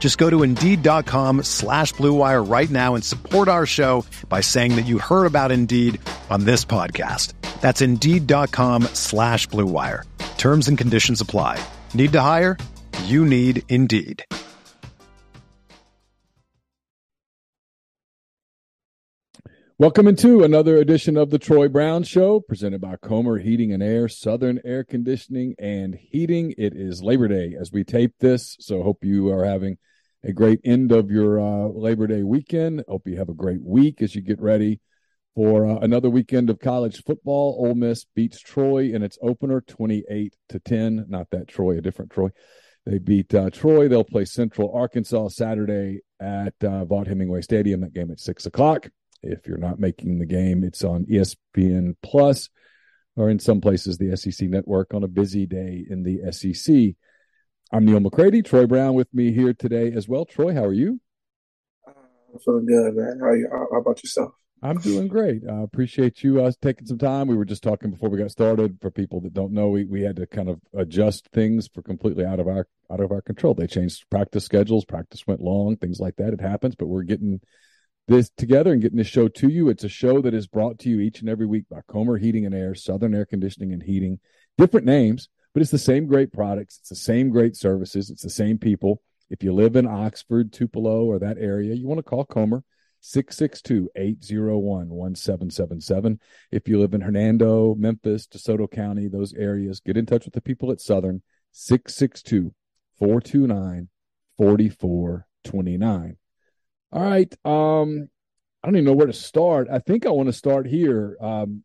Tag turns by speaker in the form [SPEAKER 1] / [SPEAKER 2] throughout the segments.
[SPEAKER 1] Just go to Indeed.com slash BlueWire right now and support our show by saying that you heard about Indeed on this podcast. That's Indeed.com slash BlueWire. Terms and conditions apply. Need to hire? You need Indeed.
[SPEAKER 2] Welcome into another edition of the Troy Brown Show, presented by Comer Heating and Air, Southern Air Conditioning and Heating. It is Labor Day as we tape this, so hope you are having a great end of your uh, Labor Day weekend. Hope you have a great week as you get ready for uh, another weekend of college football. Ole Miss beats Troy in its opener, twenty-eight to ten. Not that Troy, a different Troy. They beat uh, Troy. They'll play Central Arkansas Saturday at uh, Vaught Hemingway Stadium. That game at six o'clock. If you're not making the game, it's on ESPN Plus or in some places the SEC network on a busy day in the SEC. I'm Neil McCready. Troy Brown with me here today as well. Troy, how are you?
[SPEAKER 3] I'm feeling good, man. How, you, how about yourself?
[SPEAKER 2] I'm doing great. I appreciate you uh, taking some time. We were just talking before we got started. For people that don't know, we, we had to kind of adjust things for completely out of our out of our control. They changed practice schedules. Practice went long. Things like that. It happens, but we're getting this together and getting this show to you. It's a show that is brought to you each and every week by Comer Heating and Air, Southern Air Conditioning and Heating. Different names, but it's the same great products. It's the same great services. It's the same people. If you live in Oxford, Tupelo, or that area, you want to call Comer. 662-801-1777. If you live in Hernando, Memphis, DeSoto County, those areas, get in touch with the people at Southern 662-429-4429. All right. Um, I don't even know where to start. I think I want to start here. Um,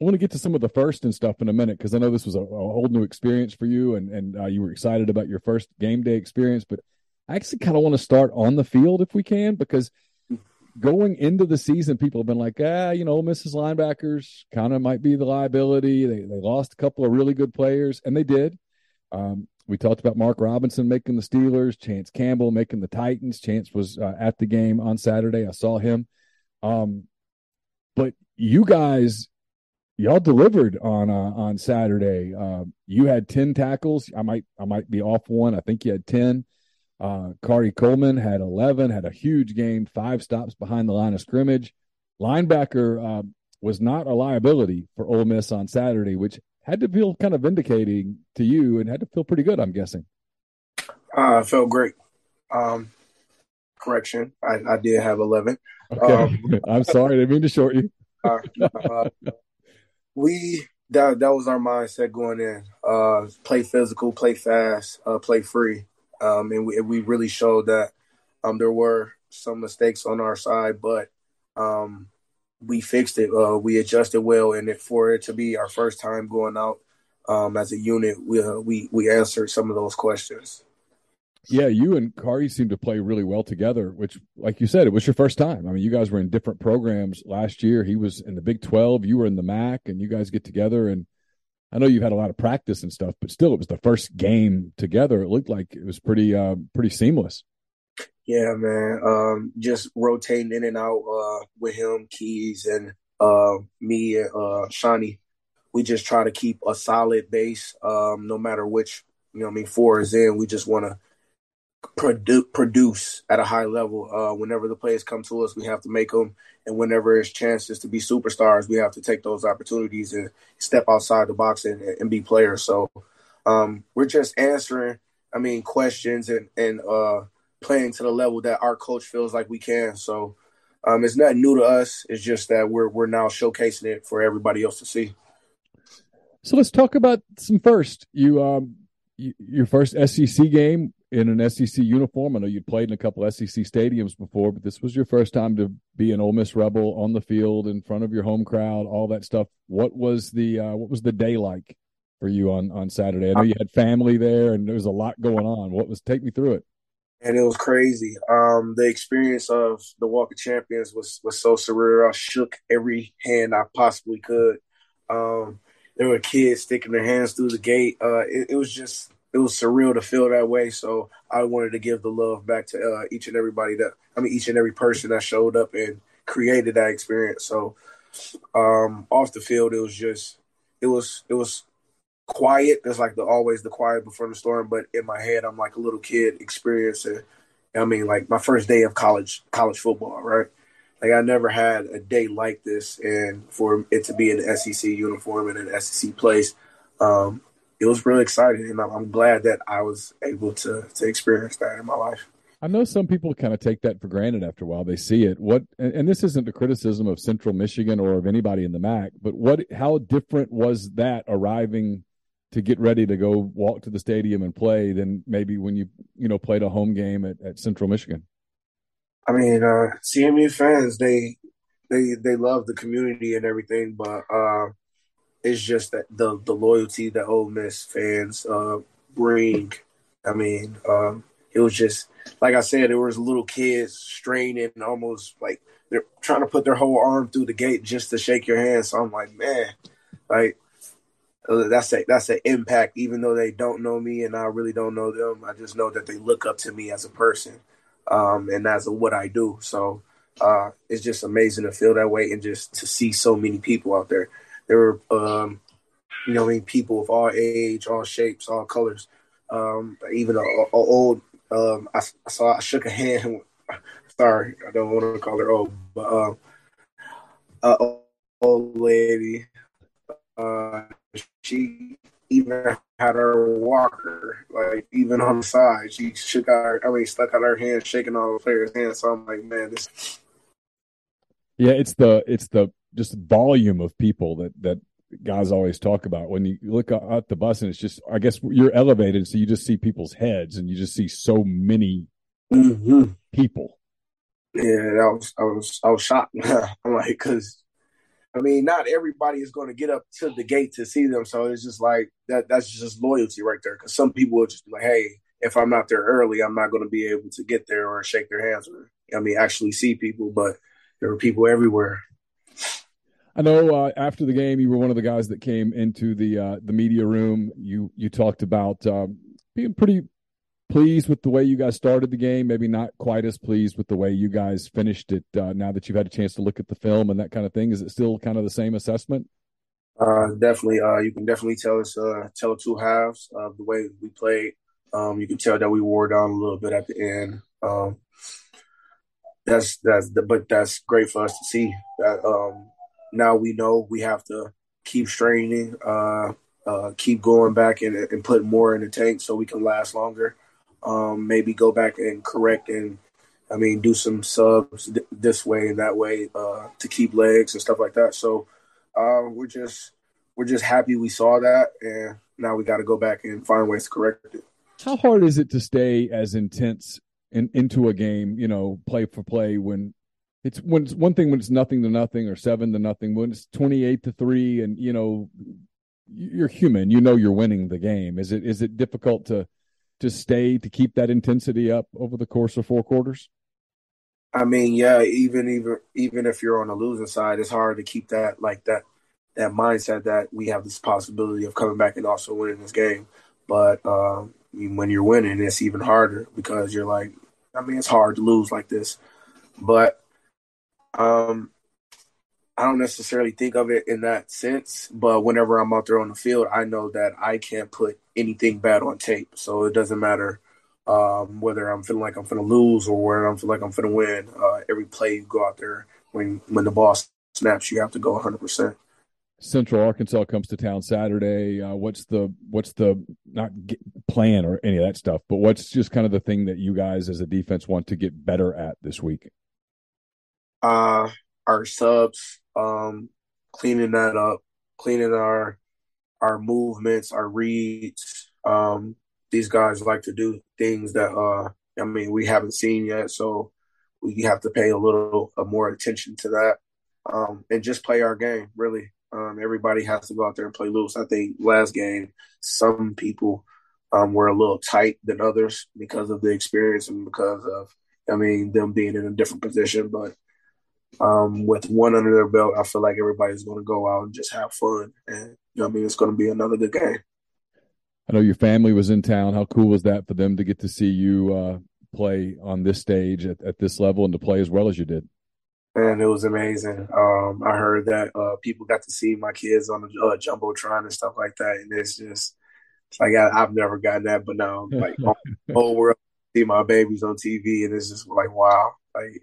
[SPEAKER 2] I want to get to some of the first and stuff in a minute because I know this was a, a, whole new experience for you, and and uh, you were excited about your first game day experience. But I actually kind of want to start on the field if we can because going into the season, people have been like, ah, you know, Mrs. Linebackers kind of might be the liability. They they lost a couple of really good players, and they did. Um, we talked about Mark Robinson making the Steelers, Chance Campbell making the Titans. Chance was uh, at the game on Saturday. I saw him. Um, but you guys, y'all delivered on uh, on Saturday. Uh, you had ten tackles. I might I might be off one. I think you had ten. Uh, Khari Coleman had eleven. Had a huge game. Five stops behind the line of scrimmage. Linebacker uh, was not a liability for Ole Miss on Saturday, which had to feel kind of vindicating to you and had to feel pretty good, I'm guessing.
[SPEAKER 3] Uh, I felt great. Um, correction, I, I did have 11.
[SPEAKER 2] Okay. Um, I'm sorry, I didn't mean to short you.
[SPEAKER 3] we that that was our mindset going in. Uh, play physical, play fast, uh, play free, um, and we we really showed that. Um, there were some mistakes on our side, but um, we fixed it. Uh, we adjusted well, and it, for it to be our first time going out um, as a unit, we uh, we we answered some of those questions.
[SPEAKER 2] Yeah, you and Khari seem to play really well together. Which, like you said, it was your first time. I mean, you guys were in different programs last year. He was in the Big Twelve, you were in the MAC, and you guys get together. And I know you've had a lot of practice and stuff, but still, it was the first game together. It looked like it was pretty uh, pretty seamless.
[SPEAKER 3] Yeah, man. Um, just rotating in and out uh, with him, Keys, and uh, me and uh, Shawnee. We just try to keep a solid base, um, no matter which. You know, I mean, four is in. We just want to produ- produce at a high level. Uh, whenever the players come to us, we have to make them, and whenever there's chances to be superstars, we have to take those opportunities and step outside the box and, and be players. So um, we're just answering, I mean, questions and and uh, playing to the level that our coach feels like we can. So um, it's nothing new to us. It's just that we're we're now showcasing it for everybody else to see.
[SPEAKER 2] So let's talk about some first. You, um, you, your first SEC game in an SEC uniform. I know you'd played in a couple SEC stadiums before, but this was your first time to be an Ole Miss Rebel on the field in front of your home crowd, all that stuff. What was the uh, what was the day like for you on on Saturday? I know you had family there, and there was a lot going on. What was take me through it?
[SPEAKER 3] And it was crazy. Um, the experience of the Walk of Champions was was so surreal. I shook every hand I possibly could. Um, there were kids sticking their hands through the gate. Uh, it, it was just it was surreal to feel that way. So I wanted to give the love back to uh, each and everybody that I mean each and every person that showed up and created that experience. So um, off the field, it was just it was it was quiet. There's like the always the quiet before the storm, but in my head, I'm like a little kid experiencing. I mean, like my first day of college college football, right? Like I never had a day like this, and for it to be in SEC uniform in an SEC place, um, it was really exciting, and I'm, glad that I was able to to experience that in my life.
[SPEAKER 2] I know some people kind of take that for granted after a while. They see it. What, and, and, this isn't a criticism of Central Michigan or of anybody in the MAC, but what, how different was that arriving to get ready to go walk to the stadium and play than maybe when you, you know, played a home game at, at Central Michigan?
[SPEAKER 3] I mean, uh, CMU fans, they, they, they love the community and everything, but, uh, it's just that the the loyalty that Ole Miss fans uh, bring. I mean, um, it was just like I said, there was little kids straining, almost like they're trying to put their whole arm through the gate just to shake your hand. So I'm like, man, like uh, that's a that's an impact. Even though they don't know me and I really don't know them, I just know that they look up to me as a person, um, and as a, what I do. So uh, it's just amazing to feel that way and just to see so many people out there. There were, um, you know, I mean, people of all age, all shapes, all colors. Um, even a, a old, um, I, I, saw, I shook a hand. sorry, I don't want to call her old, but um, a old lady. Uh, she even had her walker, like even on the side. She shook out I mean, stuck out her hand, shaking all the players' hands. So I'm like, man, this.
[SPEAKER 2] Yeah, it's the it's the just volume of people that that guys always talk about. When you look out the bus and it's just i guess you're elevated so you just see people's heads and you just see so many mm-hmm. people.
[SPEAKER 3] Yeah that was i was i was shocked. I'm like because i mean not everybody is going to get up to the gate to see them so it's just like that that's just loyalty right there because some people will just be like hey if i'm not there early i'm not going to be able to get there or shake their hands or i mean actually see people but there were people everywhere
[SPEAKER 2] I know uh, after the game, you were one of the guys that came into the uh, the media room. You you talked about um, being pretty pleased with the way you guys started the game. Maybe not quite as pleased with the way you guys finished it. Uh, now that you've had a chance to look at the film and that kind of thing, is it still kind of the same assessment?
[SPEAKER 3] Uh, definitely. Uh, you can definitely tell us uh, tell two halves of the way we played. Um, you can tell that we wore down a little bit at the end. Um, that's that's the, but that's great for us to see that um, now we know we have to keep straining, uh, uh, keep going back and, and put more in the tank so we can last longer. Um, maybe go back and correct and I mean do some subs th- this way and that way uh, to keep legs and stuff like that. So uh, we're just we're just happy we saw that and now we got to go back and find ways to correct it.
[SPEAKER 2] How hard is it to stay as intense in, into a game, you know, play for play when it's when it's one thing when it's nothing to nothing or seven to nothing when it's 28 to three and you know you're human. You know you're winning the game. Is it is it difficult to to stay to keep that intensity up over the course of four quarters?
[SPEAKER 3] I mean yeah even even even if you're on the losing side it's hard to keep that like that that mindset that we have this possibility of coming back and also winning this game. But um, when you're winning it's even harder because you're like i mean it's hard to lose like this. But um, I don't necessarily think of it in that sense, but whenever I'm out there on the field, I know that I can't put anything bad on tape. So it doesn't matter um, whether I'm feeling like I'm going to lose or whether I'm feeling like I'm going to win. Uh, every play you go out there, when when the ball snaps, you have to go 100. percent
[SPEAKER 2] Central Arkansas comes to town Saturday. Uh, what's the what's the not plan or any of that stuff, but what's just kind of the thing that you guys as a defense want to get better at this week?
[SPEAKER 3] Uh, our subs, um, cleaning that up, cleaning our our movements, our reads. Um, these guys like to do things that uh, I mean we haven't seen yet, so we have to pay a little uh, more attention to that um, and just play our game. Really, um, everybody has to go out there and play loose. I think last game, some people um, were a little tight than others because of the experience and because of, I mean, them being in a different position. But um, with one under their belt, I feel like everybody's going to go out and just have fun. And, you know I mean, it's going to be another good game.
[SPEAKER 2] I know your family was in town. How cool was that for them to get to see you uh, play on this stage at, at this level and to play as well as you did?
[SPEAKER 3] And it was amazing. Um, I heard that uh, people got to see my kids on the uh, jumbotron and stuff like that, and it's just it's like I, have never gotten that, but now like whole world see my babies on TV, and it's just like wow, like.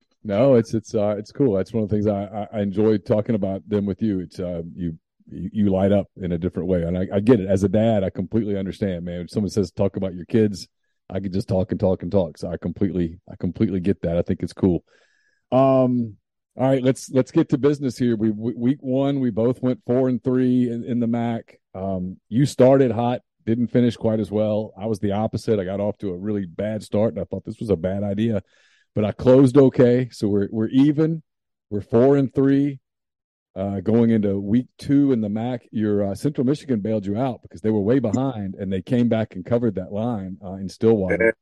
[SPEAKER 2] No, it's it's uh, it's cool. That's one of the things I, I, enjoy talking about them with you. It's uh, you you light up in a different way. And I, I, get it. As a dad, I completely understand, man. When someone says talk about your kids, I could just talk and talk and talk. So I completely, I completely get that. I think it's cool. Um, all right, let's let's get to business here. We, we week one, we both went four and three in, in the MAC. Um, you started hot, didn't finish quite as well. I was the opposite. I got off to a really bad start, and I thought this was a bad idea, but I closed okay. So we're we're even. We're four and three uh, going into week two in the MAC, your uh, Central Michigan bailed you out because they were way behind and they came back and covered that line uh, in Stillwater.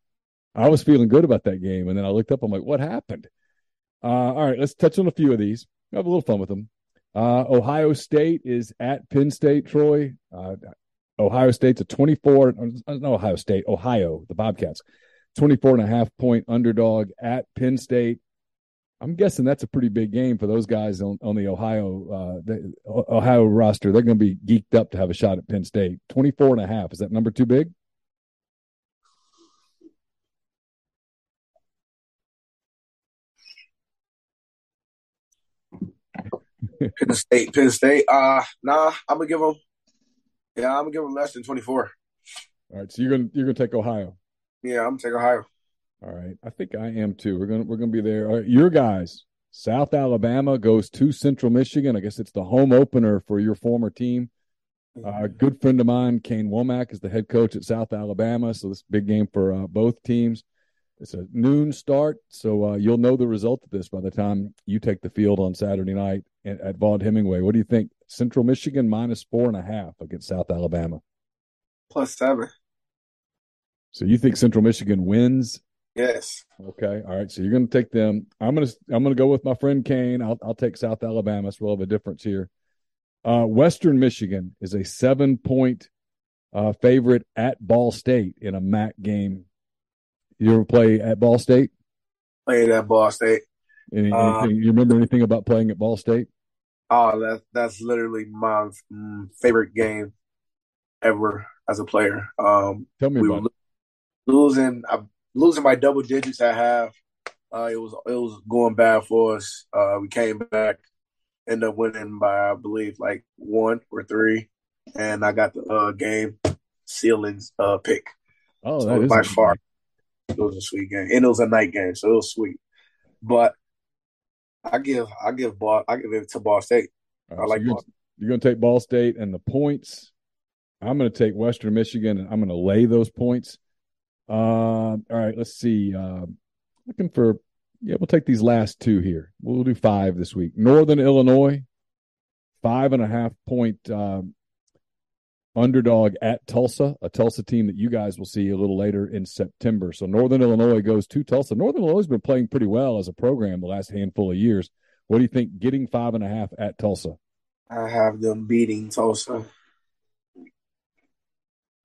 [SPEAKER 2] I was feeling good about that game, and then I looked up. I'm like, what happened? Uh, all right, let's touch on a few of these. Have a little fun with them. Uh, Ohio State is at Penn State. Troy. Uh, Ohio State's a 24. No, Ohio State. Ohio, the Bobcats, 24 and a half point underdog at Penn State. I'm guessing that's a pretty big game for those guys on, on the Ohio uh, the Ohio roster. They're going to be geeked up to have a shot at Penn State. 24 and a half. Is that number too big?
[SPEAKER 3] Penn State, Penn State. Uh nah, I'm gonna give them. Yeah, I'm gonna give them less than 24.
[SPEAKER 2] All right, so you're gonna you're gonna take Ohio.
[SPEAKER 3] Yeah, I'm gonna take Ohio.
[SPEAKER 2] All right, I think I am too. We're gonna we're gonna be there. Right, your guys, South Alabama goes to Central Michigan. I guess it's the home opener for your former team. Uh, a good friend of mine, Kane Wommack, is the head coach at South Alabama. So this big game for uh, both teams. It's a noon start, so uh, you'll know the result of this by the time you take the field on Saturday night at, at Vaught Hemingway. What do you think? Central Michigan minus four and a half against South Alabama.
[SPEAKER 3] Plus seven.
[SPEAKER 2] So you think Central Michigan wins?
[SPEAKER 3] Yes.
[SPEAKER 2] Okay. All right. So you're going to take them. I'm going to I'm going to go with my friend Kane. I'll I'll take South Alabama. So we'll have a difference here. Uh, Western Michigan is a seven point uh, favorite at Ball State in a MAC game. You ever play at Ball State?
[SPEAKER 3] Played at Ball State.
[SPEAKER 2] Any, uh, you remember anything about playing at Ball State?
[SPEAKER 3] Oh, that that's literally my mm, favorite game ever as a player. Um,
[SPEAKER 2] Tell me about
[SPEAKER 3] were losing, uh, losing by double digits at half. Uh, it was it was going bad for us. Uh, we came back, ended up winning by I believe like one or three, and I got the uh, game sealing uh, pick.
[SPEAKER 2] Oh,
[SPEAKER 3] So by far, it was a sweet game, and it was a night game, so it was sweet. But I give I give ball I give it to Ball State.
[SPEAKER 2] All
[SPEAKER 3] I
[SPEAKER 2] right, so
[SPEAKER 3] like
[SPEAKER 2] you're,
[SPEAKER 3] Ball.
[SPEAKER 2] you're going to take Ball State and the points. I'm going to take Western Michigan and I'm going to lay those points. Uh, all right, let's see. Uh, looking for yeah, we'll take these last two here. We'll do five this week. Northern Illinois, five and a half point um, underdog at Tulsa, a Tulsa team that you guys will see a little later in September. So Northern Illinois goes to Tulsa. Northern Illinois has been playing pretty well as a program the last handful of years. What do you think? Getting five and a half at Tulsa.
[SPEAKER 3] I have them beating Tulsa.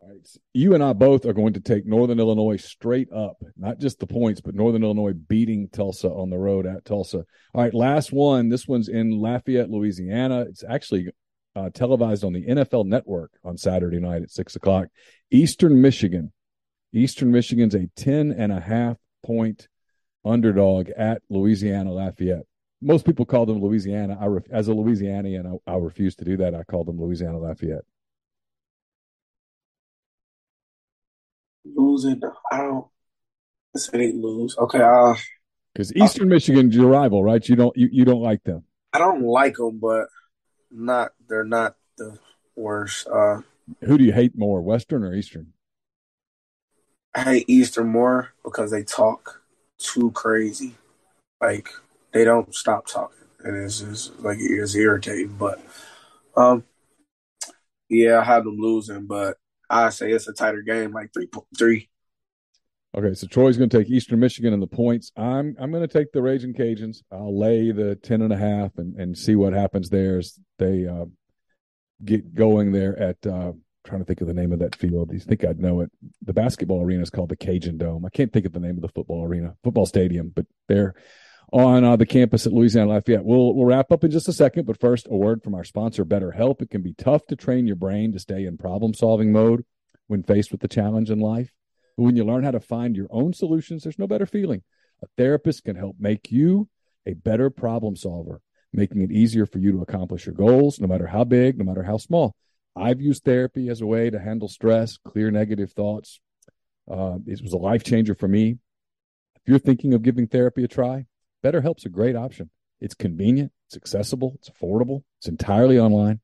[SPEAKER 2] Right. so You and I both are going to take Northern Illinois straight up, not just the points, but Northern Illinois beating Tulsa on the road at Tulsa. All right, last one. This one's in Lafayette, Louisiana. It's actually uh, televised on the NFL Network on Saturday night at six o'clock. Eastern Michigan. Eastern Michigan's a 10 and a half point underdog at Louisiana Lafayette. Most people call them Louisiana. I ref- as a Louisianian, I, I refuse to do that. I call them Louisiana Lafayette.
[SPEAKER 3] Losing, I don't. Say they lose. Okay, uh,
[SPEAKER 2] Because Eastern Michigan's your rival, right? You don't you, you don't like them.
[SPEAKER 3] I don't like them, but not they're not the worst. Uh,
[SPEAKER 2] Who do you hate more, Western or Eastern?
[SPEAKER 3] I hate Eastern more because they talk too crazy. Like they don't stop talking, and it's just like it's irritating. But um, yeah, I have them losing, but I say it's a tighter game, like three three.
[SPEAKER 2] Okay, so Troy's going to take Eastern Michigan and the points. I'm I'm going to take the Raging Cajuns. I'll lay the ten and a half and and see what happens there as they uh, get going there at. Uh, trying to think of the name of that field. You think I'd know it? The basketball arena is called the Cajun Dome. I can't think of the name of the football arena, football stadium, but they're on uh, the campus at Louisiana Lafayette. We'll we'll wrap up in just a second, but first, a word from our sponsor, BetterHelp. It can be tough to train your brain to stay in problem solving mode when faced with the challenge in life. But when you learn how to find your own solutions, there's no better feeling. A therapist can help make you a better problem solver, making it easier for you to accomplish your goals, no matter how big, no matter how small. I've used therapy as a way to handle stress, clear negative thoughts. Uh, it was a life changer for me. If you're thinking of giving therapy a try, BetterHelp's a great option. It's convenient, it's accessible, it's affordable, it's entirely online.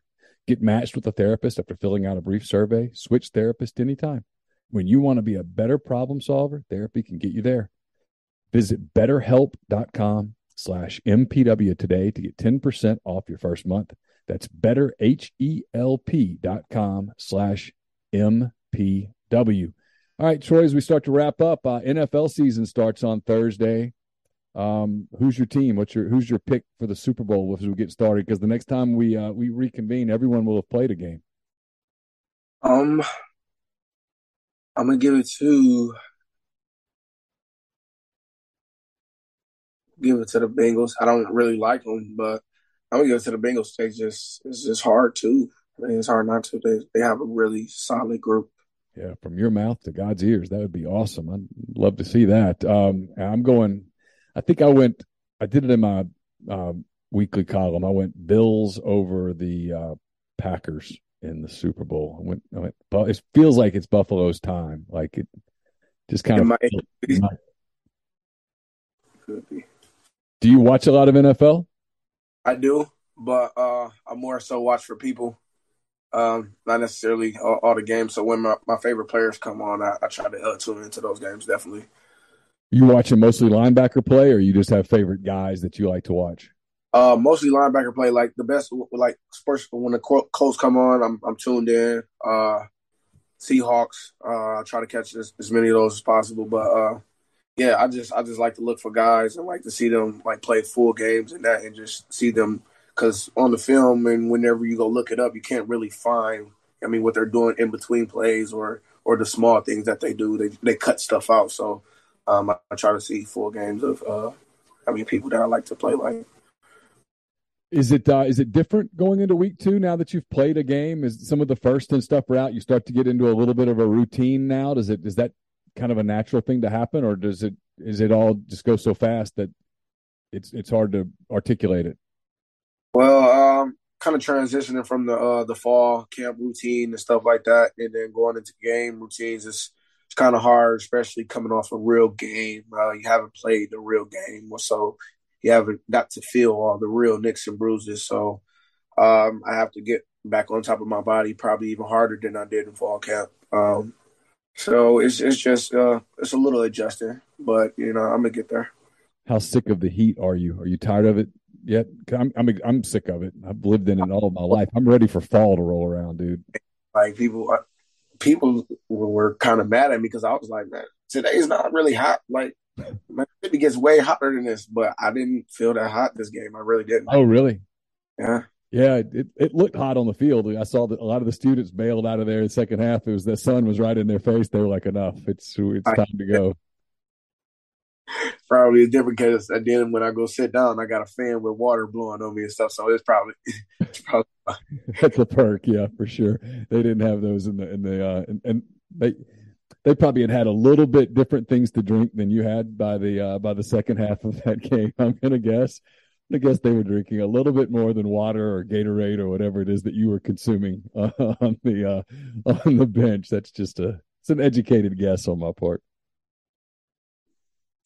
[SPEAKER 2] Get matched with a therapist after filling out a brief survey. Switch therapist anytime. When you want to be a better problem solver, therapy can get you there. Visit betterhelp.com slash MPW today to get 10% off your first month. That's betterhelp.com slash MPW. All right, Troy, as we start to wrap up, uh, NFL season starts on Thursday. Um, who's your team? What's your who's your pick for the Super Bowl as we get started? Because the next time we uh, we reconvene, everyone will have played a game.
[SPEAKER 3] Um, I'm gonna give it to give it to the Bengals. I don't really like them, but I'm gonna give it to the Bengals. They just it's just hard to. I mean, it's hard not to. They they have a really solid group.
[SPEAKER 2] Yeah, from your mouth to God's ears, that would be awesome. I'd love to see that. Um, I'm going. I think I went. I did it in my um, weekly column. I went Bills over the uh, Packers in the Super Bowl. I went. I went. It feels like it's Buffalo's time. Like it just kind
[SPEAKER 3] It
[SPEAKER 2] of.
[SPEAKER 3] Could be.
[SPEAKER 2] Do you watch a lot of NFL?
[SPEAKER 3] I do, but uh, I more so watch for people, um, not necessarily all, all the games. So when my, my favorite players come on, I, I try to uh, tune into those games. Definitely.
[SPEAKER 2] You watching mostly linebacker play, or you just have favorite guys that you like to watch?
[SPEAKER 3] Uh, mostly linebacker play. Like the best, like Spurs when the Colts come on, I'm I'm tuned in. Uh, Seahawks, uh, I try to catch as, as many of those as possible. But uh, yeah, I just I just like to look for guys and like to see them like play full games and that, and just see them because on the film and whenever you go look it up, you can't really find. I mean, what they're doing in between plays or or the small things that they do. They they cut stuff out. So um, I, I, try to see full games of, uh, I mean, people that I like to play like.
[SPEAKER 2] Is it uh, is it different going into week two now that you've played a game? Is some of the first and stuff are out? You start to get into a little bit of a routine now. Does it is that kind of a natural thing to happen, or does it is it all just go so fast that it's it's hard to articulate it?
[SPEAKER 3] Well, um, kind of transitioning from the uh, the fall camp routine and stuff like that, and then going into game routines is it's kind of hard, especially coming off a real game. Uh, you haven't played the real game, so you haven't got to feel all the real nicks and bruises. So um, I have to get back on top of my body, probably even harder than I did in fall camp. Um, so it's it's just uh, it's a little adjusting, but you know I'm gonna get there.
[SPEAKER 2] How sick of the heat are you? Are you tired of it yet? I'm I'm I'm sick of it. I've lived in it all of my life. I'm ready for fall to roll around, dude.
[SPEAKER 3] Like people, people were kind of mad at me because I was like, man, today's not really hot. Like, man, it gets way hotter than this, but I didn't feel that hot this game. I really didn't.
[SPEAKER 2] Oh, really?
[SPEAKER 3] Yeah.
[SPEAKER 2] Yeah, it, it looked hot on the field. I saw that a lot of the students bailed out of there in the second half. It was the sun was right in their face. They were like, "Enough! It's it's time to go."
[SPEAKER 3] Probably a different. And then when I go sit down, I got a fan with water blowing on me and stuff. So it's probably, it's probably
[SPEAKER 2] that's a perk, yeah, for sure. They didn't have those in the in the uh, and, and they they probably had had a little bit different things to drink than you had by the uh, by the second half of that game. I'm gonna guess. I guess they were drinking a little bit more than water or Gatorade or whatever it is that you were consuming uh, on the uh, on the bench. That's just a it's an educated guess on my part.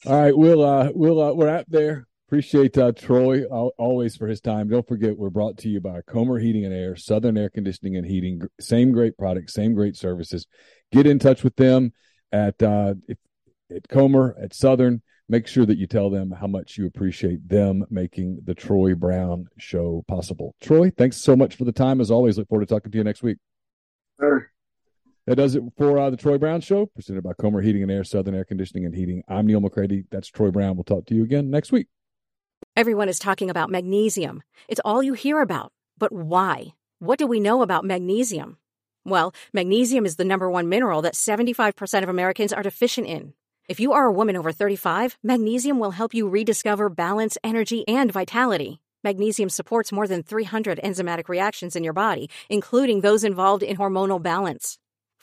[SPEAKER 2] All right, we'll uh, we'll uh, we're out there. Appreciate uh, Troy always for his time. Don't forget, we're brought to you by Comer Heating and Air, Southern Air Conditioning and Heating. Same great products, same great services. Get in touch with them at uh, at Comer at Southern. Make sure that you tell them how much you appreciate them making the Troy Brown Show possible. Troy, thanks so much for the time. As always, look forward to talking to you next week.
[SPEAKER 3] Sure.
[SPEAKER 2] That does it for uh, the Troy Brown Show, presented by Comer Heating and Air, Southern Air Conditioning and Heating. I'm Neil McCready. That's Troy Brown. We'll talk to you again next week.
[SPEAKER 4] Everyone is talking about magnesium. It's all you hear about. But why? What do we know about magnesium? Well, magnesium is the number one mineral that 75% of Americans are deficient in. If you are a woman over 35, magnesium will help you rediscover balance, energy, and vitality. Magnesium supports more than 300 enzymatic reactions in your body, including those involved in hormonal balance.